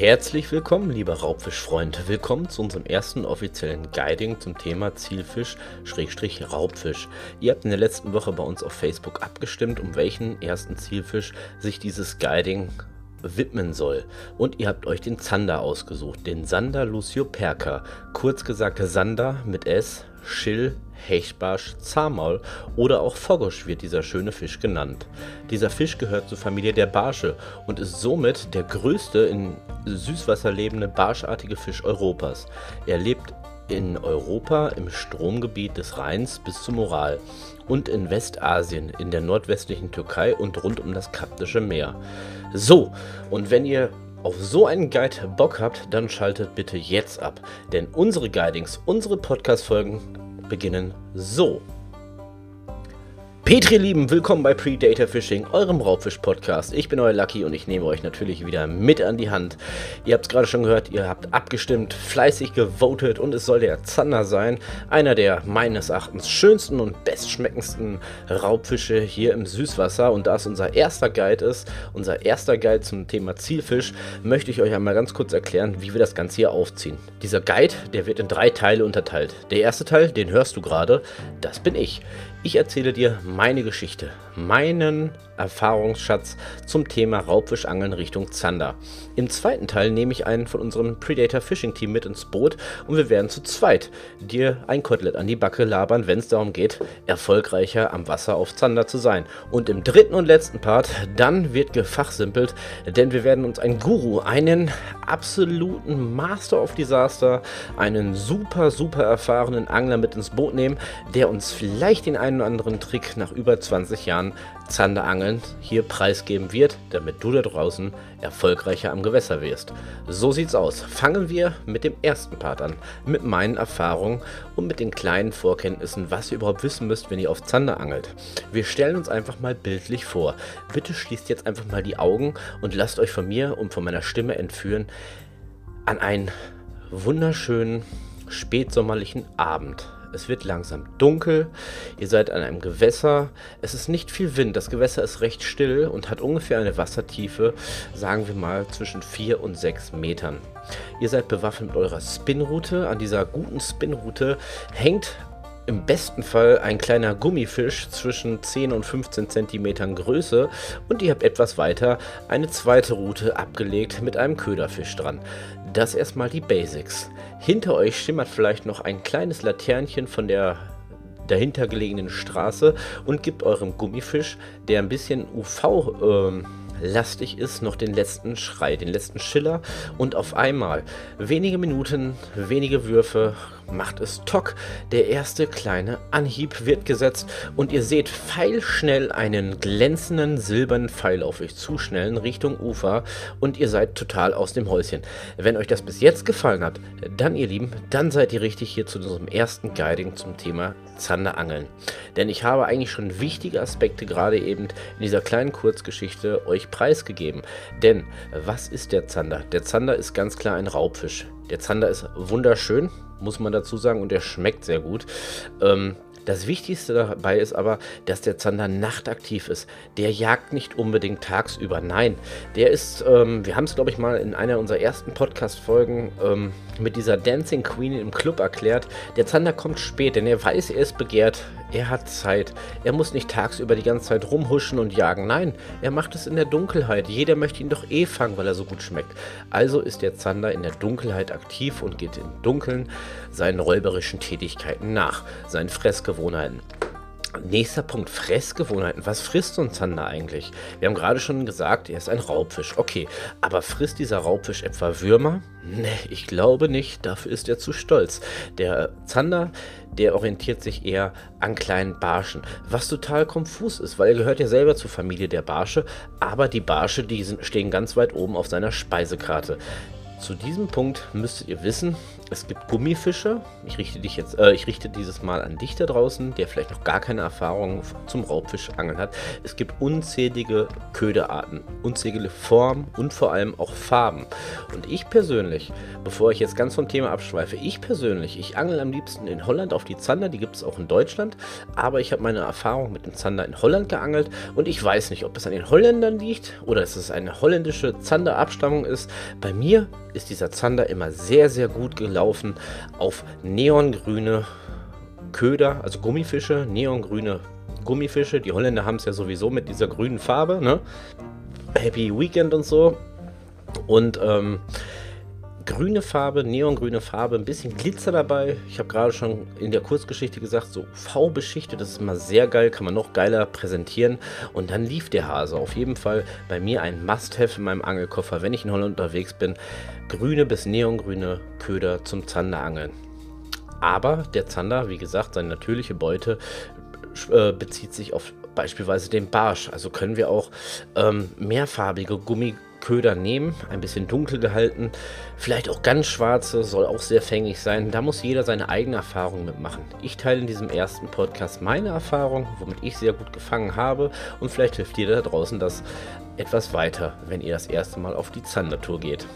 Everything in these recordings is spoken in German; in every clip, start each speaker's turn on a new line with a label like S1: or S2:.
S1: Herzlich willkommen, lieber Raubfischfreund. Willkommen zu unserem ersten offiziellen Guiding zum Thema Zielfisch-Raubfisch. Ihr habt in der letzten Woche bei uns auf Facebook abgestimmt, um welchen ersten Zielfisch sich dieses Guiding widmen soll. Und ihr habt euch den Zander ausgesucht, den Sander Lucio Perca. Kurz gesagt Sander mit S, Schill, Hechtbarsch, Zahnmaul oder auch Foggosch wird dieser schöne Fisch genannt. Dieser Fisch gehört zur Familie der Barsche und ist somit der größte in Süßwasser lebende barschartige Fisch Europas. Er lebt in Europa im Stromgebiet des Rheins bis zum Ural und in Westasien, in der nordwestlichen Türkei und rund um das Kaptische Meer. So, und wenn ihr auf so einen Guide Bock habt, dann schaltet bitte jetzt ab, denn unsere Guidings, unsere Podcast-Folgen beginnen so. Petri Lieben, willkommen bei Predator Fishing, eurem Raubfisch-Podcast. Ich bin euer Lucky und ich nehme euch natürlich wieder mit an die Hand. Ihr habt es gerade schon gehört, ihr habt abgestimmt, fleißig gewotet und es soll der Zander sein. Einer der meines Erachtens schönsten und bestschmeckendsten Raubfische hier im Süßwasser. Und da es unser erster Guide ist, unser erster Guide zum Thema Zielfisch, möchte ich euch einmal ganz kurz erklären, wie wir das Ganze hier aufziehen. Dieser Guide, der wird in drei Teile unterteilt. Der erste Teil, den hörst du gerade, das bin ich. Ich erzähle dir meine Geschichte, meinen Erfahrungsschatz zum Thema Raubfischangeln Richtung Zander. Im zweiten Teil nehme ich einen von unserem Predator Fishing Team mit ins Boot und wir werden zu zweit dir ein Kotelett an die Backe labern, wenn es darum geht, erfolgreicher am Wasser auf Zander zu sein. Und im dritten und letzten Part, dann wird gefachsimpelt, denn wir werden uns einen Guru, einen absoluten Master of Disaster, einen super, super erfahrenen Angler mit ins Boot nehmen, der uns vielleicht den einen oder anderen Trick nach über 20 Jahren Zanderangeln hier preisgeben wird, damit du da draußen erfolgreicher am Gewässer wirst. So sieht's aus. Fangen wir mit dem ersten Part an, mit meinen Erfahrungen und mit den kleinen Vorkenntnissen, was ihr überhaupt wissen müsst, wenn ihr auf Zander angelt. Wir stellen uns einfach mal bildlich vor. Bitte schließt jetzt einfach mal die Augen und lasst euch von mir und von meiner Stimme entführen an einen wunderschönen spätsommerlichen Abend. Es wird langsam dunkel. Ihr seid an einem Gewässer. Es ist nicht viel Wind. Das Gewässer ist recht still und hat ungefähr eine Wassertiefe, sagen wir mal, zwischen 4 und 6 Metern. Ihr seid bewaffnet mit eurer Spinroute. An dieser guten Spinroute hängt im besten Fall ein kleiner Gummifisch zwischen 10 und 15 cm Größe und ihr habt etwas weiter eine zweite Route abgelegt mit einem Köderfisch dran. Das erstmal die Basics. Hinter euch schimmert vielleicht noch ein kleines Laternchen von der dahinter gelegenen Straße und gibt eurem Gummifisch, der ein bisschen UV äh, lastig ist, noch den letzten Schrei, den letzten Schiller und auf einmal, wenige Minuten, wenige Würfe, macht es Tock. Der erste kleine Anhieb wird gesetzt und ihr seht pfeilschnell einen glänzenden silbernen Pfeil auf euch zuschnellen Richtung Ufer und ihr seid total aus dem Häuschen. Wenn euch das bis jetzt gefallen hat, dann ihr Lieben, dann seid ihr richtig hier zu unserem ersten Guiding zum Thema Zanderangeln. Denn ich habe eigentlich schon wichtige Aspekte gerade eben in dieser kleinen Kurzgeschichte euch preisgegeben. Denn was ist der Zander? Der Zander ist ganz klar ein Raubfisch. Der Zander ist wunderschön, muss man dazu sagen, und der schmeckt sehr gut. Ähm, das Wichtigste dabei ist aber, dass der Zander nachtaktiv ist. Der jagt nicht unbedingt tagsüber. Nein, der ist, ähm, wir haben es glaube ich mal in einer unserer ersten Podcast-Folgen ähm, mit dieser Dancing Queen im Club erklärt. Der Zander kommt spät, denn er weiß, er ist begehrt. Er hat Zeit. Er muss nicht tagsüber die ganze Zeit rumhuschen und jagen. Nein, er macht es in der Dunkelheit. Jeder möchte ihn doch eh fangen, weil er so gut schmeckt. Also ist der Zander in der Dunkelheit aktiv und geht im Dunkeln seinen räuberischen Tätigkeiten nach, seinen Fressgewohnheiten. Nächster Punkt, Fressgewohnheiten. Was frisst so ein Zander eigentlich? Wir haben gerade schon gesagt, er ist ein Raubfisch. Okay, aber frisst dieser Raubfisch etwa Würmer? Nee, ich glaube nicht. Dafür ist er zu stolz. Der Zander, der orientiert sich eher an kleinen Barschen. Was total konfus ist, weil er gehört ja selber zur Familie der Barsche. Aber die Barsche, die stehen ganz weit oben auf seiner Speisekarte. Zu diesem Punkt müsstet ihr wissen, es gibt Gummifische. Ich richte dich jetzt, äh, ich richte dieses Mal an dich da draußen, der vielleicht noch gar keine Erfahrung zum Raubfischangeln hat. Es gibt unzählige Köderarten, unzählige Formen und vor allem auch Farben. Und ich persönlich, bevor ich jetzt ganz vom Thema abschweife, ich persönlich, ich angel am liebsten in Holland auf die Zander, die gibt es auch in Deutschland, aber ich habe meine Erfahrung mit dem Zander in Holland geangelt und ich weiß nicht, ob es an den Holländern liegt oder es eine holländische Zanderabstammung ist. Bei mir ist dieser Zander immer sehr, sehr gut gelaufen auf neongrüne Köder, also Gummifische, neongrüne Gummifische. Die Holländer haben es ja sowieso mit dieser grünen Farbe, ne? Happy Weekend und so. Und ähm, grüne Farbe, neongrüne Farbe, ein bisschen Glitzer dabei. Ich habe gerade schon in der Kurzgeschichte gesagt, so V-beschichtet, das ist immer sehr geil, kann man noch geiler präsentieren. Und dann lief der Hase. Auf jeden Fall bei mir ein Must-Have in meinem Angelkoffer, wenn ich in Holland unterwegs bin. Grüne bis neongrüne Köder zum Zanderangeln. Aber der Zander, wie gesagt, seine natürliche Beute äh, bezieht sich auf beispielsweise den Barsch. Also können wir auch ähm, mehrfarbige Gummi Köder nehmen, ein bisschen dunkel gehalten, vielleicht auch ganz schwarze, soll auch sehr fängig sein. Da muss jeder seine eigene Erfahrung mitmachen. Ich teile in diesem ersten Podcast meine Erfahrung, womit ich sehr gut gefangen habe und vielleicht hilft dir da draußen das etwas weiter, wenn ihr das erste Mal auf die Zandertour geht.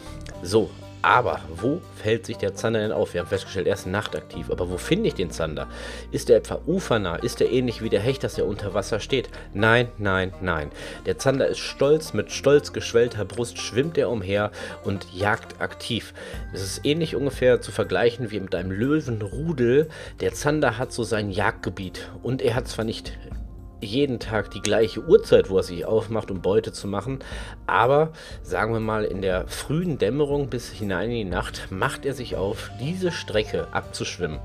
S1: So, aber wo fällt sich der Zander denn auf? Wir haben festgestellt, er ist nachtaktiv. Aber wo finde ich den Zander? Ist er etwa ufernah? Ist er ähnlich wie der Hecht, dass er unter Wasser steht? Nein, nein, nein. Der Zander ist stolz, mit stolz geschwellter Brust schwimmt er umher und jagt aktiv. Es ist ähnlich ungefähr zu vergleichen wie mit einem Löwenrudel. Der Zander hat so sein Jagdgebiet und er hat zwar nicht jeden Tag die gleiche Uhrzeit, wo er sich aufmacht, um Beute zu machen. Aber sagen wir mal, in der frühen Dämmerung bis hinein in die Nacht macht er sich auf, diese Strecke abzuschwimmen.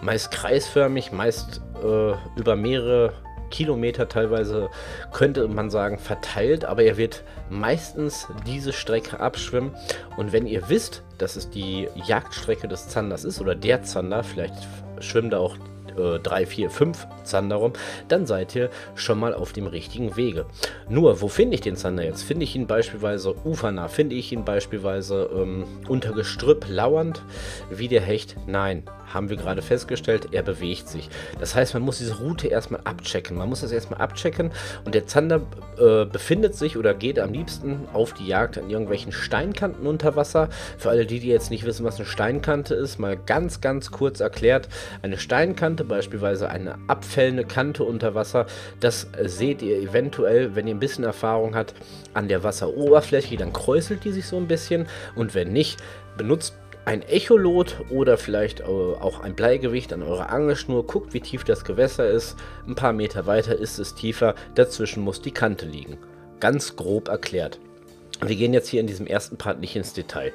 S1: Meist kreisförmig, meist äh, über mehrere Kilometer teilweise, könnte man sagen, verteilt, aber er wird meistens diese Strecke abschwimmen. Und wenn ihr wisst, dass es die Jagdstrecke des Zanders ist oder der Zander, vielleicht schwimmt er auch 3, 4, 5 Zander rum, dann seid ihr schon mal auf dem richtigen Wege. Nur, wo finde ich den Zander jetzt? Finde ich ihn beispielsweise ufernah? Finde ich ihn beispielsweise ähm, unter Gestrüpp lauernd wie der Hecht? Nein haben wir gerade festgestellt, er bewegt sich. Das heißt, man muss diese Route erstmal abchecken. Man muss das erstmal abchecken und der Zander äh, befindet sich oder geht am liebsten auf die Jagd an irgendwelchen Steinkanten unter Wasser. Für alle die, die jetzt nicht wissen, was eine Steinkante ist, mal ganz, ganz kurz erklärt. Eine Steinkante, beispielsweise eine abfällende Kante unter Wasser, das seht ihr eventuell, wenn ihr ein bisschen Erfahrung habt, an der Wasseroberfläche, dann kräuselt die sich so ein bisschen und wenn nicht, benutzt ein Echolot oder vielleicht auch ein Bleigewicht an eurer Angelschnur. Guckt, wie tief das Gewässer ist. Ein paar Meter weiter ist es tiefer. Dazwischen muss die Kante liegen. Ganz grob erklärt. Wir gehen jetzt hier in diesem ersten Part nicht ins Detail.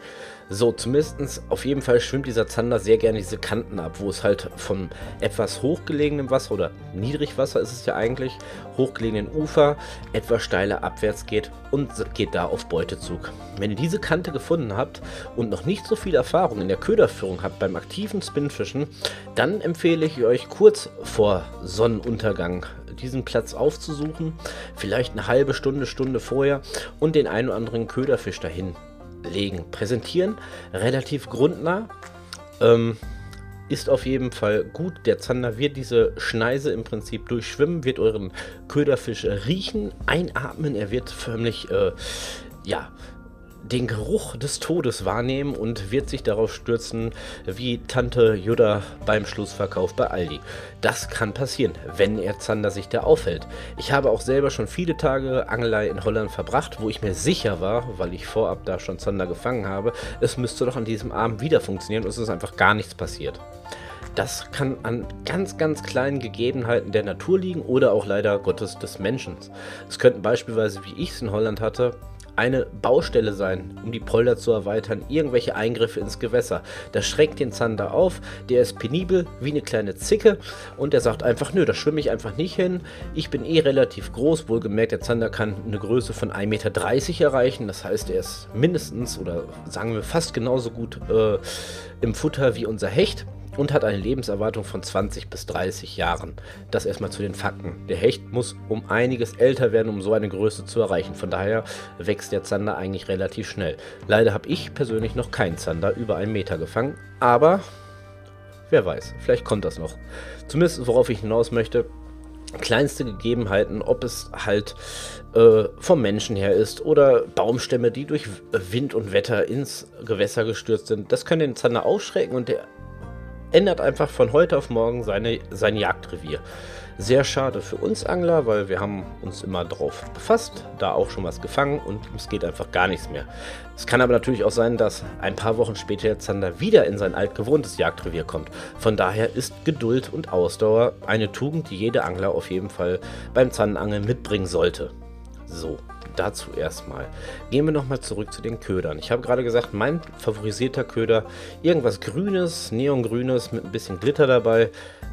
S1: So, zumindest auf jeden Fall schwimmt dieser Zander sehr gerne diese Kanten ab, wo es halt von etwas hochgelegenem Wasser oder Niedrigwasser ist es ja eigentlich, hochgelegenen Ufer etwas steiler abwärts geht und geht da auf Beutezug. Wenn ihr diese Kante gefunden habt und noch nicht so viel Erfahrung in der Köderführung habt beim aktiven Spinnfischen, dann empfehle ich euch kurz vor Sonnenuntergang diesen Platz aufzusuchen, vielleicht eine halbe Stunde, Stunde vorher und den einen oder anderen Köderfisch dahin legen. Präsentieren relativ grundnah. Ähm, ist auf jeden Fall gut. Der Zander wird diese Schneise im Prinzip durchschwimmen, wird euren Köderfisch riechen, einatmen. Er wird förmlich, äh, ja, den Geruch des Todes wahrnehmen und wird sich darauf stürzen, wie Tante Jutta beim Schlussverkauf bei Aldi. Das kann passieren, wenn er Zander sich da aufhält. Ich habe auch selber schon viele Tage Angelei in Holland verbracht, wo ich mir sicher war, weil ich vorab da schon Zander gefangen habe, es müsste doch an diesem Abend wieder funktionieren und es ist einfach gar nichts passiert. Das kann an ganz, ganz kleinen Gegebenheiten der Natur liegen oder auch leider Gottes des Menschen. Es könnten beispielsweise, wie ich es in Holland hatte, eine Baustelle sein, um die Polder zu erweitern, irgendwelche Eingriffe ins Gewässer. Das schreckt den Zander auf, der ist penibel wie eine kleine Zicke und der sagt einfach, nö, da schwimme ich einfach nicht hin. Ich bin eh relativ groß, wohlgemerkt, der Zander kann eine Größe von 1,30 Meter erreichen, das heißt, er ist mindestens oder sagen wir fast genauso gut äh, im Futter wie unser Hecht. Und hat eine Lebenserwartung von 20 bis 30 Jahren. Das erstmal zu den Fakten. Der Hecht muss um einiges älter werden, um so eine Größe zu erreichen. Von daher wächst der Zander eigentlich relativ schnell. Leider habe ich persönlich noch keinen Zander über einen Meter gefangen, aber wer weiß, vielleicht kommt das noch. Zumindest worauf ich hinaus möchte, kleinste Gegebenheiten, ob es halt äh, vom Menschen her ist oder Baumstämme, die durch Wind und Wetter ins Gewässer gestürzt sind, das können den Zander ausschrecken und der ändert einfach von heute auf morgen seine, sein Jagdrevier. Sehr schade für uns Angler, weil wir haben uns immer drauf befasst, da auch schon was gefangen und es geht einfach gar nichts mehr. Es kann aber natürlich auch sein, dass ein paar Wochen später der Zander wieder in sein altgewohntes Jagdrevier kommt. Von daher ist Geduld und Ausdauer eine Tugend, die jeder Angler auf jeden Fall beim Zandenangeln mitbringen sollte. So, dazu erstmal. Gehen wir nochmal zurück zu den Ködern. Ich habe gerade gesagt, mein favorisierter Köder, irgendwas Grünes, Neongrünes mit ein bisschen Glitter dabei.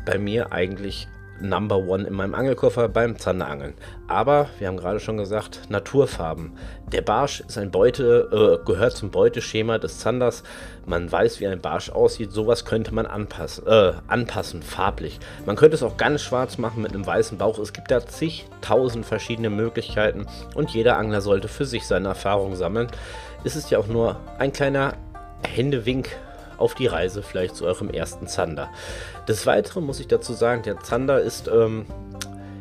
S1: Bei mir eigentlich Number One in meinem Angelkoffer beim Zanderangeln. Aber wir haben gerade schon gesagt, Naturfarben. Der Barsch ist ein Beute, äh, gehört zum Beuteschema des Zanders. Man weiß, wie ein Barsch aussieht. Sowas könnte man anpassen, äh, anpassen, farblich. Man könnte es auch ganz schwarz machen mit einem weißen Bauch. Es gibt da zigtausend verschiedene Möglichkeiten und jeder Angler sollte für sich seine Erfahrungen sammeln. Es ist ja auch nur ein kleiner Händewink auf die Reise vielleicht zu eurem ersten Zander. Des Weiteren muss ich dazu sagen, der Zander ist ähm,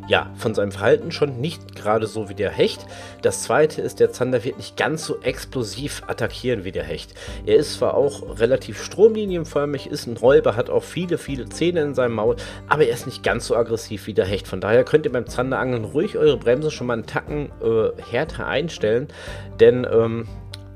S1: ja, von seinem Verhalten schon nicht gerade so wie der Hecht. Das zweite ist, der Zander wird nicht ganz so explosiv attackieren wie der Hecht. Er ist zwar auch relativ stromlinienförmig, ist ein Räuber, hat auch viele, viele Zähne in seinem Maul, aber er ist nicht ganz so aggressiv wie der Hecht. Von daher könnt ihr beim Zanderangeln ruhig eure Bremse schon mal einen Tacken äh, härter einstellen, denn ähm,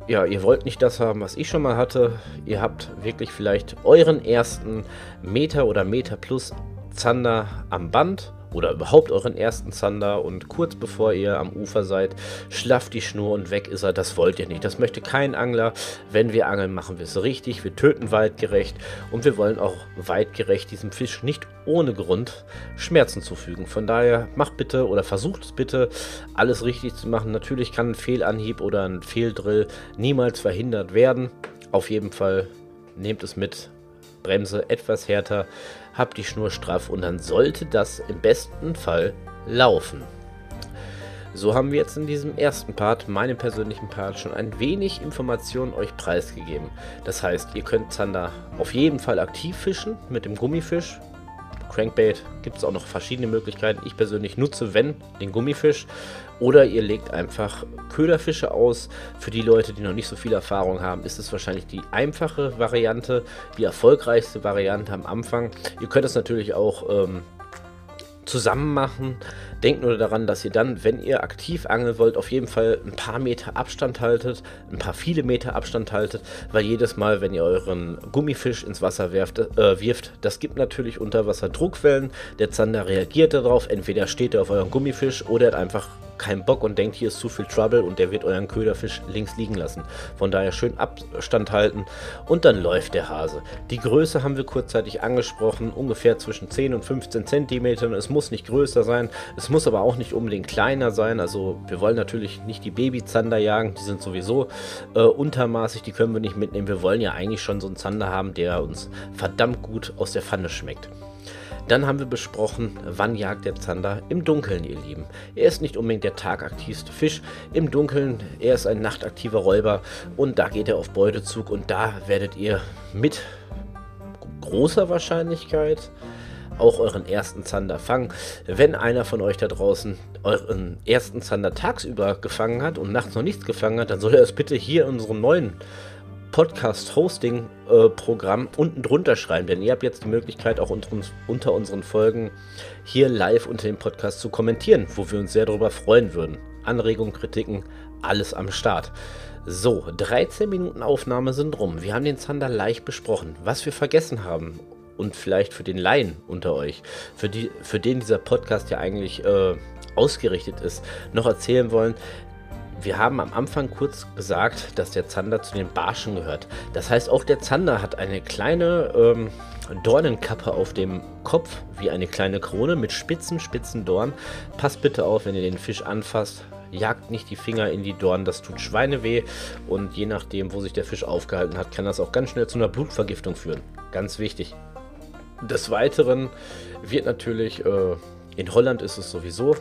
S1: ja, ihr wollt nicht das haben, was ich schon mal hatte. Ihr habt wirklich vielleicht euren ersten Meter oder Meter plus Zander am Band oder überhaupt euren ersten Zander und kurz bevor ihr am Ufer seid, schlafft die Schnur und weg ist er. Das wollt ihr nicht. Das möchte kein Angler. Wenn wir angeln, machen wir es richtig. Wir töten weitgerecht und wir wollen auch weitgerecht diesem Fisch nicht ohne Grund Schmerzen zufügen. Von daher macht bitte oder versucht es bitte, alles richtig zu machen. Natürlich kann ein Fehlanhieb oder ein Fehldrill niemals verhindert werden. Auf jeden Fall nehmt es mit. Bremse etwas härter habt die Schnur straff und dann sollte das im besten Fall laufen. So haben wir jetzt in diesem ersten Part, meinem persönlichen Part, schon ein wenig Informationen euch preisgegeben. Das heißt, ihr könnt Zander auf jeden Fall aktiv fischen mit dem Gummifisch. Crankbait gibt es auch noch verschiedene Möglichkeiten. Ich persönlich nutze, wenn, den Gummifisch. Oder ihr legt einfach Köderfische aus. Für die Leute, die noch nicht so viel Erfahrung haben, ist es wahrscheinlich die einfache Variante, die erfolgreichste Variante am Anfang. Ihr könnt es natürlich auch ähm, zusammen machen. Denkt nur daran, dass ihr dann, wenn ihr aktiv angeln wollt, auf jeden Fall ein paar Meter Abstand haltet, ein paar viele Meter Abstand haltet, weil jedes Mal, wenn ihr euren Gummifisch ins Wasser werft, äh, wirft, das gibt natürlich unter Wasser Druckwellen. Der Zander reagiert darauf, entweder steht er auf euren Gummifisch oder er hat einfach keinen Bock und denkt, hier ist zu viel Trouble und der wird euren Köderfisch links liegen lassen. Von daher schön Abstand halten und dann läuft der Hase. Die Größe haben wir kurzzeitig angesprochen, ungefähr zwischen 10 und 15 Zentimetern. Es muss nicht größer sein, es muss aber auch nicht unbedingt kleiner sein. Also wir wollen natürlich nicht die Babyzander jagen, die sind sowieso äh, untermaßig, die können wir nicht mitnehmen. Wir wollen ja eigentlich schon so einen Zander haben, der uns verdammt gut aus der Pfanne schmeckt. Dann haben wir besprochen, wann jagt der Zander im Dunkeln, ihr Lieben. Er ist nicht unbedingt der tagaktivste Fisch. Im Dunkeln, er ist ein nachtaktiver Räuber und da geht er auf Beutezug und da werdet ihr mit großer Wahrscheinlichkeit auch euren ersten Zander fangen. Wenn einer von euch da draußen euren ersten Zander tagsüber gefangen hat und nachts noch nichts gefangen hat, dann soll er es bitte hier in unserem neuen Podcast-Hosting-Programm unten drunter schreiben, denn ihr habt jetzt die Möglichkeit, auch unter, unseren Folgen hier live unter dem Podcast zu kommentieren, wo wir uns sehr darüber freuen würden. Anregungen, Kritiken, alles am Start. So, 13 Minuten Aufnahme sind rum. Wir haben den Zander leicht besprochen. Was wir vergessen haben und vielleicht für den Laien unter euch, für, die, für den dieser Podcast ja eigentlich äh, ausgerichtet ist, noch erzählen wollen, wir haben am Anfang kurz gesagt, dass der Zander zu den Barschen gehört. Das heißt, auch der Zander hat eine kleine ähm, Dornenkappe auf dem Kopf, wie eine kleine Krone mit spitzen, spitzen Dornen. Passt bitte auf, wenn ihr den Fisch anfasst. Jagt nicht die Finger in die Dornen, das tut Schweineweh. Und je nachdem, wo sich der Fisch aufgehalten hat, kann das auch ganz schnell zu einer Blutvergiftung führen. Ganz wichtig. Des Weiteren wird natürlich, äh, in Holland ist es sowieso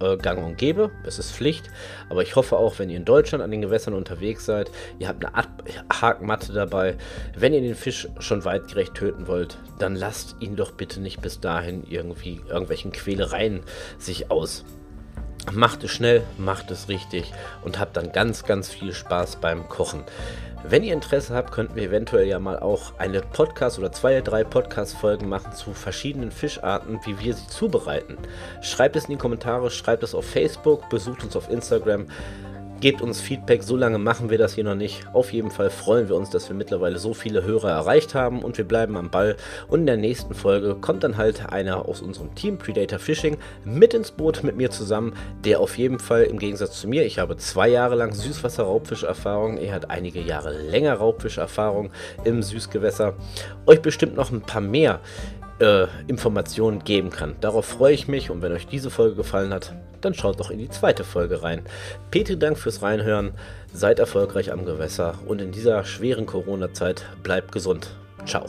S1: äh, gang und gäbe, es ist Pflicht, aber ich hoffe auch, wenn ihr in Deutschland an den Gewässern unterwegs seid, ihr habt eine Art Hakmatte dabei, wenn ihr den Fisch schon weitgerecht töten wollt, dann lasst ihn doch bitte nicht bis dahin irgendwie irgendwelchen Quälereien sich aus. Macht es schnell, macht es richtig und habt dann ganz, ganz viel Spaß beim Kochen. Wenn ihr Interesse habt, könnten wir eventuell ja mal auch eine Podcast oder zwei, drei Podcast-Folgen machen zu verschiedenen Fischarten, wie wir sie zubereiten. Schreibt es in die Kommentare, schreibt es auf Facebook, besucht uns auf Instagram. Gebt uns Feedback, so lange machen wir das hier noch nicht. Auf jeden Fall freuen wir uns, dass wir mittlerweile so viele Hörer erreicht haben und wir bleiben am Ball. Und in der nächsten Folge kommt dann halt einer aus unserem Team Predator Fishing mit ins Boot mit mir zusammen, der auf jeden Fall im Gegensatz zu mir, ich habe zwei Jahre lang Süßwasser-Raubfischerfahrung, er hat einige Jahre länger Raubfischerfahrung im Süßgewässer, euch bestimmt noch ein paar mehr äh, Informationen geben kann. Darauf freue ich mich und wenn euch diese Folge gefallen hat, dann schaut doch in die zweite Folge rein. Petri, Dank fürs Reinhören, seid erfolgreich am Gewässer und in dieser schweren Corona-Zeit bleibt gesund. Ciao.